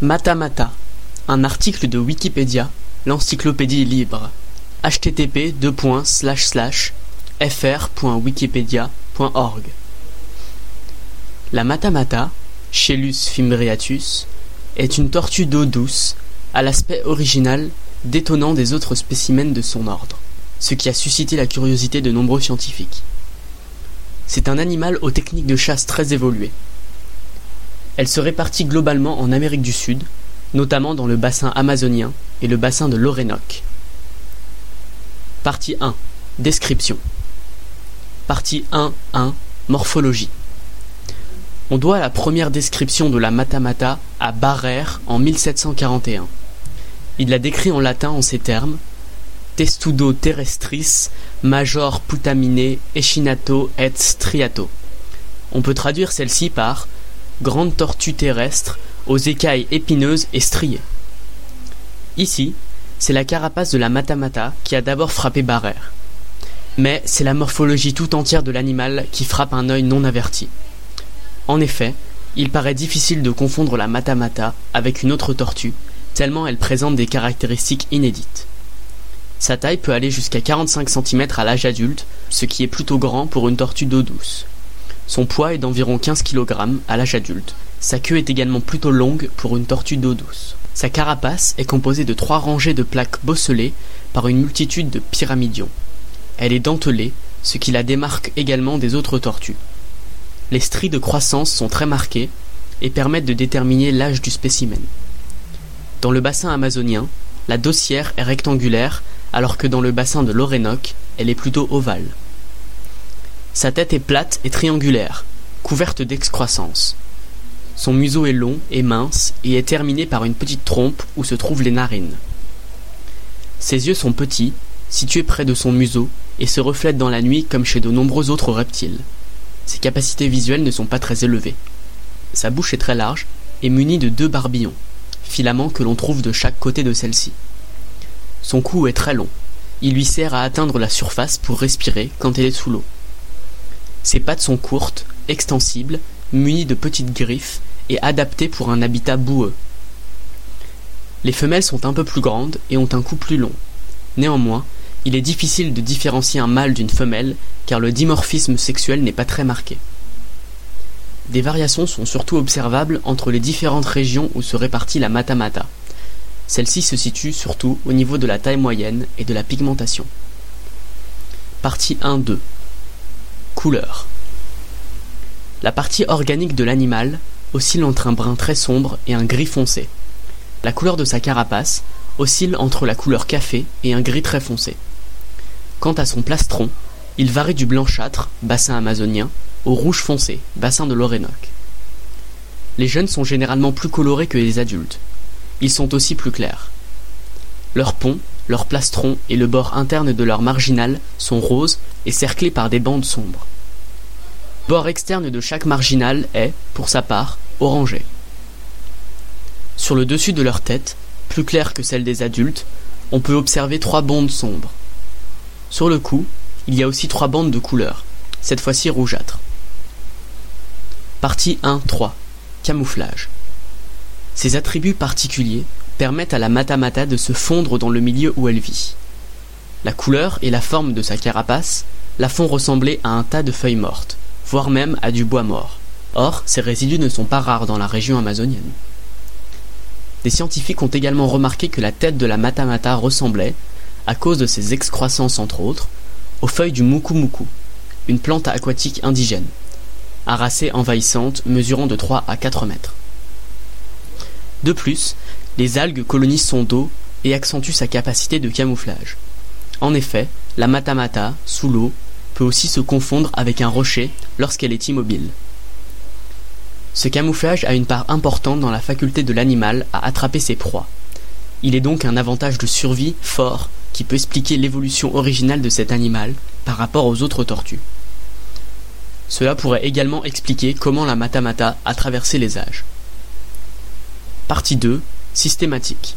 Matamata, un article de Wikipédia, l'encyclopédie libre. http fr.wikipedia.org La matamata, Chelus fimbriatus, est une tortue d'eau douce, à l'aspect original détonnant des autres spécimens de son ordre, ce qui a suscité la curiosité de nombreux scientifiques. C'est un animal aux techniques de chasse très évoluées. Elle se répartit globalement en Amérique du Sud, notamment dans le bassin amazonien et le bassin de l'Orénoque. Partie 1 Description Partie 1.1 Morphologie On doit la première description de la matamata à Barrère en 1741. Il la décrit en latin en ces termes Testudo terrestris major putamine echinato et striato. On peut traduire celle-ci par grande tortue terrestre aux écailles épineuses et striées. Ici, c'est la carapace de la matamata qui a d'abord frappé Barrère. Mais c'est la morphologie tout entière de l'animal qui frappe un œil non averti. En effet, il paraît difficile de confondre la matamata avec une autre tortue, tellement elle présente des caractéristiques inédites. Sa taille peut aller jusqu'à 45 cm à l'âge adulte, ce qui est plutôt grand pour une tortue d'eau douce. Son poids est d'environ 15 kg à l'âge adulte. Sa queue est également plutôt longue pour une tortue d'eau douce. Sa carapace est composée de trois rangées de plaques bosselées par une multitude de pyramidions. Elle est dentelée, ce qui la démarque également des autres tortues. Les stries de croissance sont très marquées et permettent de déterminer l'âge du spécimen. Dans le bassin amazonien, la dossière est rectangulaire alors que dans le bassin de l'Orénoque, elle est plutôt ovale. Sa tête est plate et triangulaire, couverte d'excroissance. Son museau est long et mince et est terminé par une petite trompe où se trouvent les narines. Ses yeux sont petits, situés près de son museau, et se reflètent dans la nuit comme chez de nombreux autres reptiles. Ses capacités visuelles ne sont pas très élevées. Sa bouche est très large et munie de deux barbillons, filaments que l'on trouve de chaque côté de celle-ci. Son cou est très long. Il lui sert à atteindre la surface pour respirer quand elle est sous l'eau. Ses pattes sont courtes, extensibles, munies de petites griffes et adaptées pour un habitat boueux. Les femelles sont un peu plus grandes et ont un cou plus long. Néanmoins, il est difficile de différencier un mâle d'une femelle car le dimorphisme sexuel n'est pas très marqué. Des variations sont surtout observables entre les différentes régions où se répartit la matamata. Celle-ci se situe surtout au niveau de la taille moyenne et de la pigmentation. Partie 1-2 Couleur La partie organique de l'animal oscille entre un brun très sombre et un gris foncé. La couleur de sa carapace oscille entre la couleur café et un gris très foncé. Quant à son plastron, il varie du blanchâtre, bassin amazonien, au rouge foncé, bassin de l'Orénoque. Les jeunes sont généralement plus colorés que les adultes. Ils sont aussi plus clairs. Leur pont, leur plastron et le bord interne de leur marginal sont roses et cerclés par des bandes sombres. Le bord externe de chaque marginal est, pour sa part, orangé. Sur le dessus de leur tête, plus claire que celle des adultes, on peut observer trois bandes sombres. Sur le cou, il y a aussi trois bandes de couleur, cette fois-ci rougeâtre. Partie 1.3 Camouflage. Ces attributs particuliers permettent à la matamata de se fondre dans le milieu où elle vit. La couleur et la forme de sa carapace la font ressembler à un tas de feuilles mortes, voire même à du bois mort. Or, ces résidus ne sont pas rares dans la région amazonienne. Des scientifiques ont également remarqué que la tête de la matamata ressemblait, à cause de ses excroissances entre autres, aux feuilles du muku une plante aquatique indigène, à envahissante mesurant de 3 à 4 mètres. De plus, les algues colonisent son dos et accentuent sa capacité de camouflage. En effet, la matamata, sous l'eau, peut aussi se confondre avec un rocher lorsqu'elle est immobile. Ce camouflage a une part importante dans la faculté de l'animal à attraper ses proies. Il est donc un avantage de survie fort qui peut expliquer l'évolution originale de cet animal par rapport aux autres tortues. Cela pourrait également expliquer comment la matamata a traversé les âges. Partie 2 Systématique.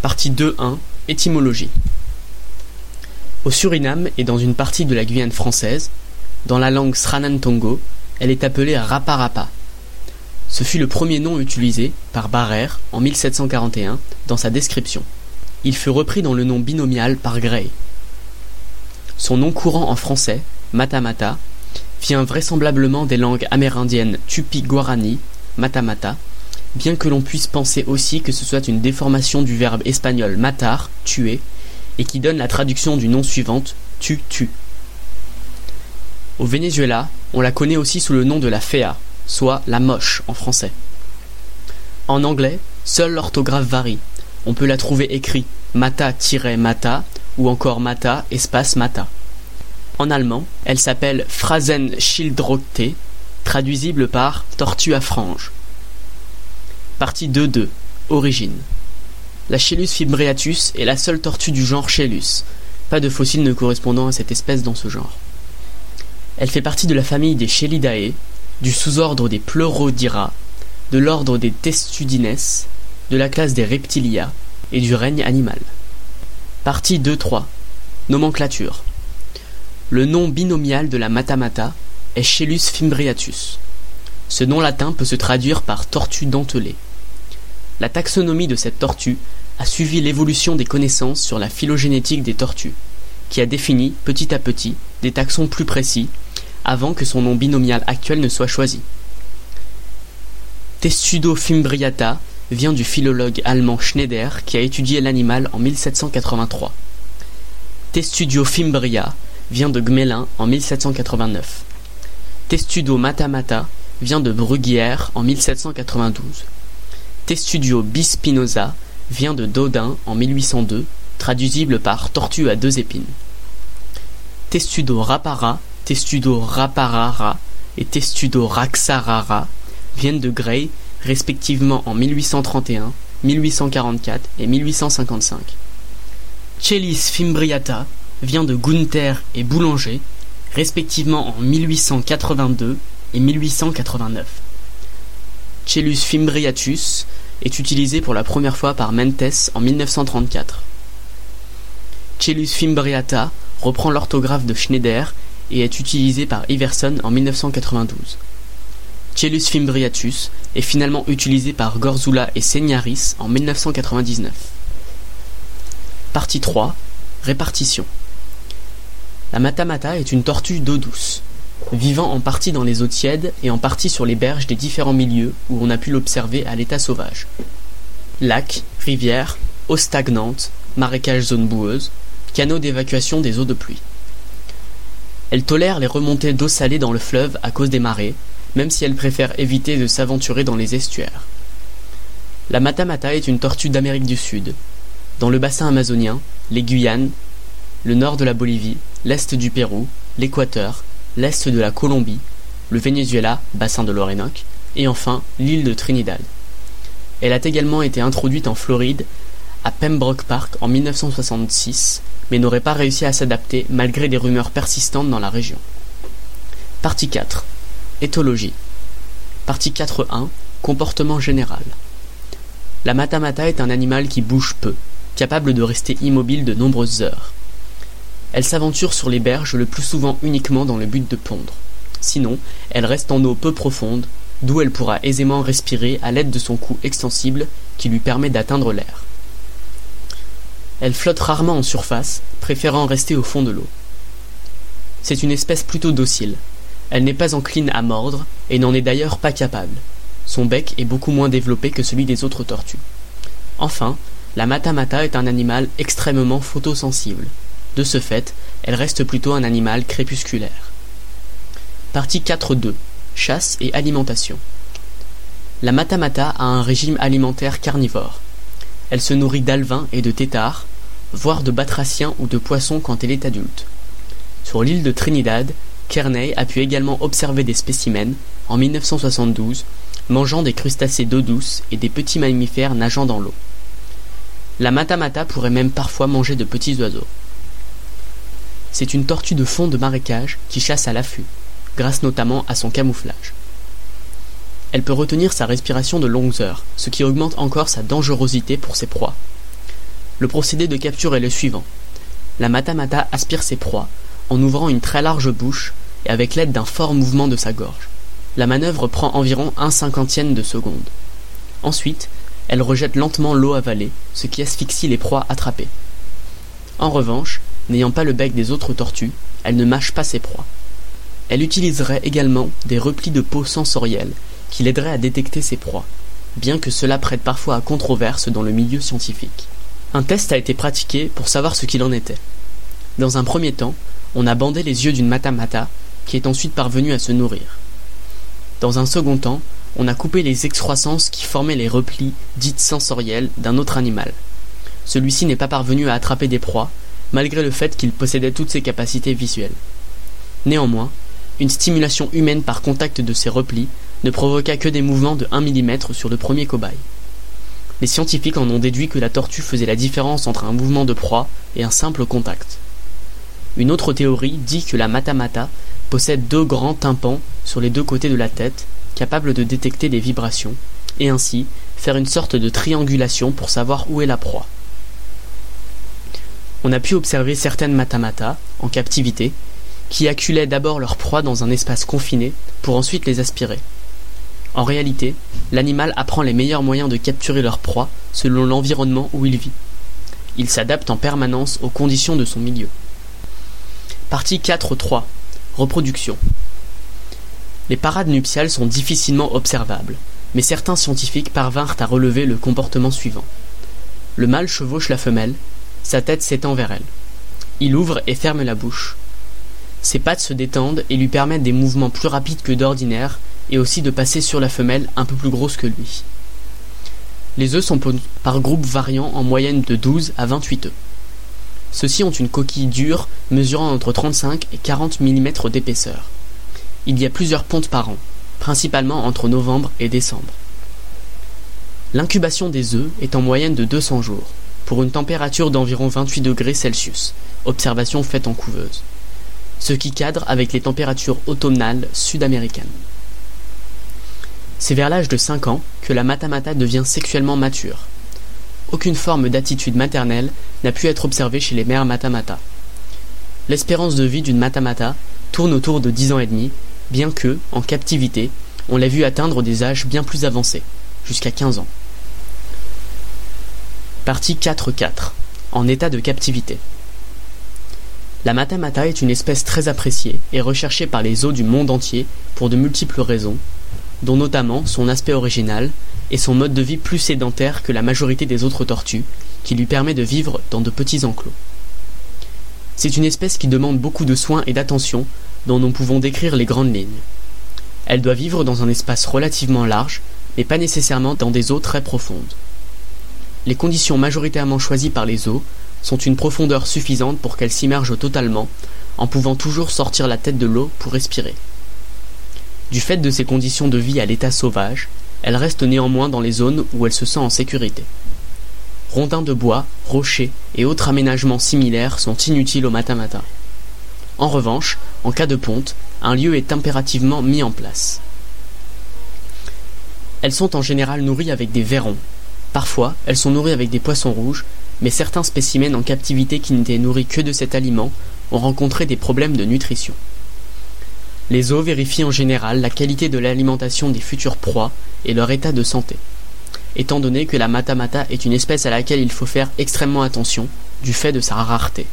Partie 2.1 Étymologie. Au Suriname et dans une partie de la Guyane française, dans la langue Sranan Tongo, elle est appelée Rapa Rapa. Ce fut le premier nom utilisé par Barrère en 1741 dans sa description. Il fut repris dans le nom binomial par Gray. Son nom courant en français, Matamata, vient vraisemblablement des langues amérindiennes Tupi-Guarani, Matamata, bien que l'on puisse penser aussi que ce soit une déformation du verbe espagnol matar, tuer, et qui donne la traduction du nom suivante, tu tu. Au Venezuela, on la connaît aussi sous le nom de la fea, soit la moche en français. En anglais, seule l'orthographe varie. On peut la trouver écrit mata-mata ou encore mata espace mata. En allemand, elle s'appelle Phrasenschildkröte, traduisible par tortue à franges. Partie 2.2 Origine La Chelus fimbriatus est la seule tortue du genre Chelus. Pas de fossiles ne correspondant à cette espèce dans ce genre. Elle fait partie de la famille des Chelidae, du sous-ordre des Pleurodira, de l'ordre des Testudines, de la classe des Reptilia et du règne animal. Partie 2-3 Nomenclature Le nom binomial de la matamata est Chelus fimbriatus. Ce nom latin peut se traduire par tortue dentelée. La taxonomie de cette tortue a suivi l'évolution des connaissances sur la phylogénétique des tortues, qui a défini petit à petit des taxons plus précis avant que son nom binomial actuel ne soit choisi. Testudo fimbriata vient du philologue allemand Schneider qui a étudié l'animal en 1783. Testudio fimbria vient de Gmelin en 1789. Testudo matamata vient de Bruguière en 1792. Testudio bispinosa vient de Dodin en 1802, traduisible par tortue à deux épines. Testudo rapara Testudo raparara et Testudo raxarara viennent de Gray respectivement en 1831, 1844 et 1855. Chelis fimbriata vient de Gunther et Boulanger, respectivement en 1882 et 1889. Chelus fimbriatus est utilisé pour la première fois par Mentes en 1934. Chelus fimbriata reprend l'orthographe de Schneider et est utilisé par Iverson en 1992. Chelus fimbriatus est finalement utilisé par Gorzula et Segnaris en 1999. Partie 3 Répartition La matamata est une tortue d'eau douce, vivant en partie dans les eaux tièdes et en partie sur les berges des différents milieux où on a pu l'observer à l'état sauvage. Lacs, rivières, eaux stagnantes, marécages zones boueuses, canaux d'évacuation des eaux de pluie. Elle tolère les remontées d'eau salée dans le fleuve à cause des marées, même si elle préfère éviter de s'aventurer dans les estuaires. La matamata est une tortue d'Amérique du Sud. Dans le bassin amazonien, les Guyanes, le nord de la Bolivie, l'est du Pérou, l'Équateur, l'est de la Colombie, le Venezuela, bassin de l'Orénoque, et enfin l'île de Trinidad. Elle a également été introduite en Floride, à Pembroke Park en 1966 mais n'aurait pas réussi à s'adapter malgré des rumeurs persistantes dans la région. Partie 4. Éthologie. Partie 4.1. Comportement général. La matamata est un animal qui bouge peu, capable de rester immobile de nombreuses heures. Elle s'aventure sur les berges le plus souvent uniquement dans le but de pondre. Sinon, elle reste en eau peu profonde, d'où elle pourra aisément respirer à l'aide de son cou extensible qui lui permet d'atteindre l'air. Elle flotte rarement en surface, préférant rester au fond de l'eau. C'est une espèce plutôt docile. Elle n'est pas encline à mordre et n'en est d'ailleurs pas capable. Son bec est beaucoup moins développé que celui des autres tortues. Enfin, la matamata est un animal extrêmement photosensible. De ce fait, elle reste plutôt un animal crépusculaire. Partie 4.2 Chasse et alimentation. La matamata a un régime alimentaire carnivore. Elle se nourrit d'alevins et de têtards, voire de batraciens ou de poissons quand elle est adulte. Sur l'île de Trinidad, Kearney a pu également observer des spécimens, en 1972, mangeant des crustacés d'eau douce et des petits mammifères nageant dans l'eau. La matamata pourrait même parfois manger de petits oiseaux. C'est une tortue de fond de marécage qui chasse à l'affût, grâce notamment à son camouflage. Elle peut retenir sa respiration de longues heures, ce qui augmente encore sa dangerosité pour ses proies. Le procédé de capture est le suivant. La matamata aspire ses proies en ouvrant une très large bouche et avec l'aide d'un fort mouvement de sa gorge. La manœuvre prend environ un cinquantième de seconde. Ensuite, elle rejette lentement l'eau avalée, ce qui asphyxie les proies attrapées. En revanche, n'ayant pas le bec des autres tortues, elle ne mâche pas ses proies. Elle utiliserait également des replis de peau sensoriels qui l'aideraient à détecter ses proies, bien que cela prête parfois à controverse dans le milieu scientifique. Un test a été pratiqué pour savoir ce qu'il en était. Dans un premier temps, on a bandé les yeux d'une matamata qui est ensuite parvenue à se nourrir. Dans un second temps, on a coupé les excroissances qui formaient les replis dites sensoriels d'un autre animal. Celui-ci n'est pas parvenu à attraper des proies, malgré le fait qu'il possédait toutes ses capacités visuelles. Néanmoins, une stimulation humaine par contact de ces replis ne provoqua que des mouvements de 1 mm sur le premier cobaye. Les scientifiques en ont déduit que la tortue faisait la différence entre un mouvement de proie et un simple contact. Une autre théorie dit que la matamata possède deux grands tympans sur les deux côtés de la tête, capables de détecter des vibrations, et ainsi faire une sorte de triangulation pour savoir où est la proie. On a pu observer certaines matamata, en captivité, qui acculaient d'abord leur proie dans un espace confiné pour ensuite les aspirer. En réalité, l'animal apprend les meilleurs moyens de capturer leur proie selon l'environnement où il vit. Il s'adapte en permanence aux conditions de son milieu. Partie 4.3 Reproduction Les parades nuptiales sont difficilement observables, mais certains scientifiques parvinrent à relever le comportement suivant. Le mâle chevauche la femelle, sa tête s'étend vers elle. Il ouvre et ferme la bouche, ses pattes se détendent et lui permettent des mouvements plus rapides que d'ordinaire et aussi de passer sur la femelle un peu plus grosse que lui. Les œufs sont par groupes variant en moyenne de 12 à 28 œufs. Ceux-ci ont une coquille dure mesurant entre 35 et 40 mm d'épaisseur. Il y a plusieurs pontes par an, principalement entre novembre et décembre. L'incubation des œufs est en moyenne de 200 jours, pour une température d'environ 28 degrés Celsius, observation faite en couveuse ce qui cadre avec les températures automnales sud-américaines. C'est vers l'âge de 5 ans que la matamata devient sexuellement mature. Aucune forme d'attitude maternelle n'a pu être observée chez les mères matamata. L'espérance de vie d'une matamata tourne autour de 10 ans et demi, bien que, en captivité, on l'a vu atteindre des âges bien plus avancés, jusqu'à 15 ans. Partie 4.4 En état de captivité. La matamata est une espèce très appréciée et recherchée par les zoos du monde entier pour de multiples raisons, dont notamment son aspect original et son mode de vie plus sédentaire que la majorité des autres tortues, qui lui permet de vivre dans de petits enclos. C'est une espèce qui demande beaucoup de soins et d'attention dont nous pouvons décrire les grandes lignes. Elle doit vivre dans un espace relativement large, mais pas nécessairement dans des eaux très profondes. Les conditions majoritairement choisies par les eaux sont une profondeur suffisante pour qu'elle s'immerge totalement, en pouvant toujours sortir la tête de l'eau pour respirer. Du fait de ses conditions de vie à l'état sauvage, elle reste néanmoins dans les zones où elle se sent en sécurité. Rondins de bois, rochers et autres aménagements similaires sont inutiles au matin-matin. En revanche, en cas de ponte, un lieu est impérativement mis en place. Elles sont en général nourries avec des verrons. Parfois, elles sont nourries avec des poissons rouges, mais certains spécimens en captivité qui n'étaient nourris que de cet aliment ont rencontré des problèmes de nutrition. Les zoos vérifient en général la qualité de l'alimentation des futures proies et leur état de santé, étant donné que la matamata est une espèce à laquelle il faut faire extrêmement attention du fait de sa rareté.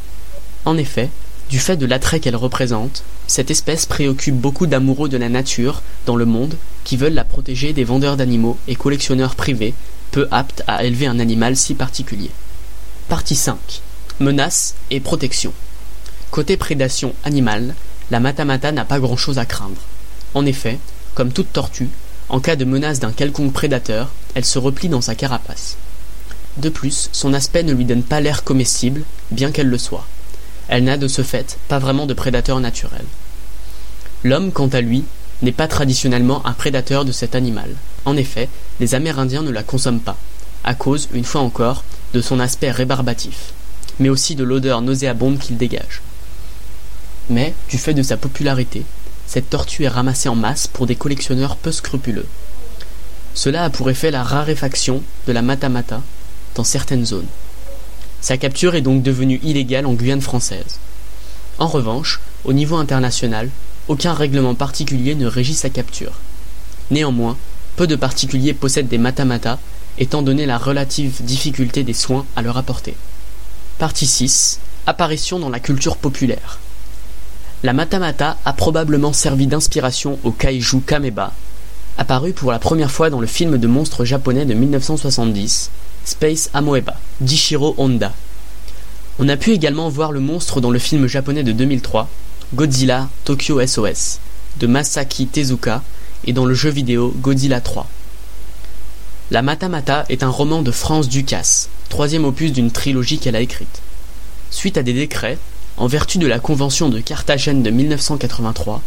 En effet, du fait de l'attrait qu'elle représente, cette espèce préoccupe beaucoup d'amoureux de la nature dans le monde qui veulent la protéger des vendeurs d'animaux et collectionneurs privés peu aptes à élever un animal si particulier. Partie 5. Menaces et protection. Côté prédation animale, la matamata n'a pas grand-chose à craindre. En effet, comme toute tortue, en cas de menace d'un quelconque prédateur, elle se replie dans sa carapace. De plus, son aspect ne lui donne pas l'air comestible, bien qu'elle le soit. Elle n'a de ce fait pas vraiment de prédateur naturel. L'homme, quant à lui, n'est pas traditionnellement un prédateur de cet animal. En effet, les Amérindiens ne la consomment pas, à cause, une fois encore, de son aspect rébarbatif, mais aussi de l'odeur nauséabonde qu'il dégage. Mais, du fait de sa popularité, cette tortue est ramassée en masse pour des collectionneurs peu scrupuleux. Cela a pour effet la raréfaction de la matamata dans certaines zones. Sa capture est donc devenue illégale en Guyane française. En revanche, au niveau international, aucun règlement particulier ne régit sa capture, Néanmoins, peu de particuliers possèdent des matamata, étant donné la relative difficulté des soins à leur apporter. Partie 6. Apparition dans la culture populaire. La matamata a probablement servi d'inspiration au kaiju Kameba, apparu pour la première fois dans le film de monstres japonais de 1970, Space Amoeba, d'Ishiro Honda. On a pu également voir le monstre dans le film japonais de 2003, Godzilla Tokyo SOS, de Masaki Tezuka, et dans le jeu vidéo Godzilla 3. La Matamata est un roman de France Ducasse, troisième opus d'une trilogie qu'elle a écrite. Suite à des décrets, en vertu de la Convention de Carthagène de 1983,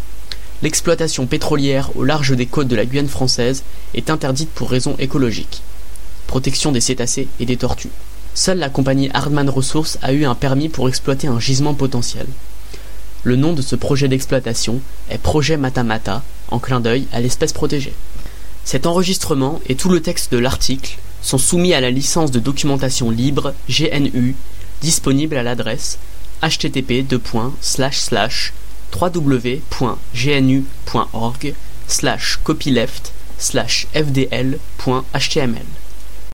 l'exploitation pétrolière au large des côtes de la Guyane française est interdite pour raisons écologiques. Protection des cétacés et des tortues. Seule la compagnie Hardman Resources a eu un permis pour exploiter un gisement potentiel. Le nom de ce projet d'exploitation est Projet Matamata, en clin d'œil à l'espèce protégée. Cet enregistrement et tout le texte de l'article sont soumis à la licence de documentation libre GNU disponible à l'adresse http www.gnu.org copyleft slash fdl.html.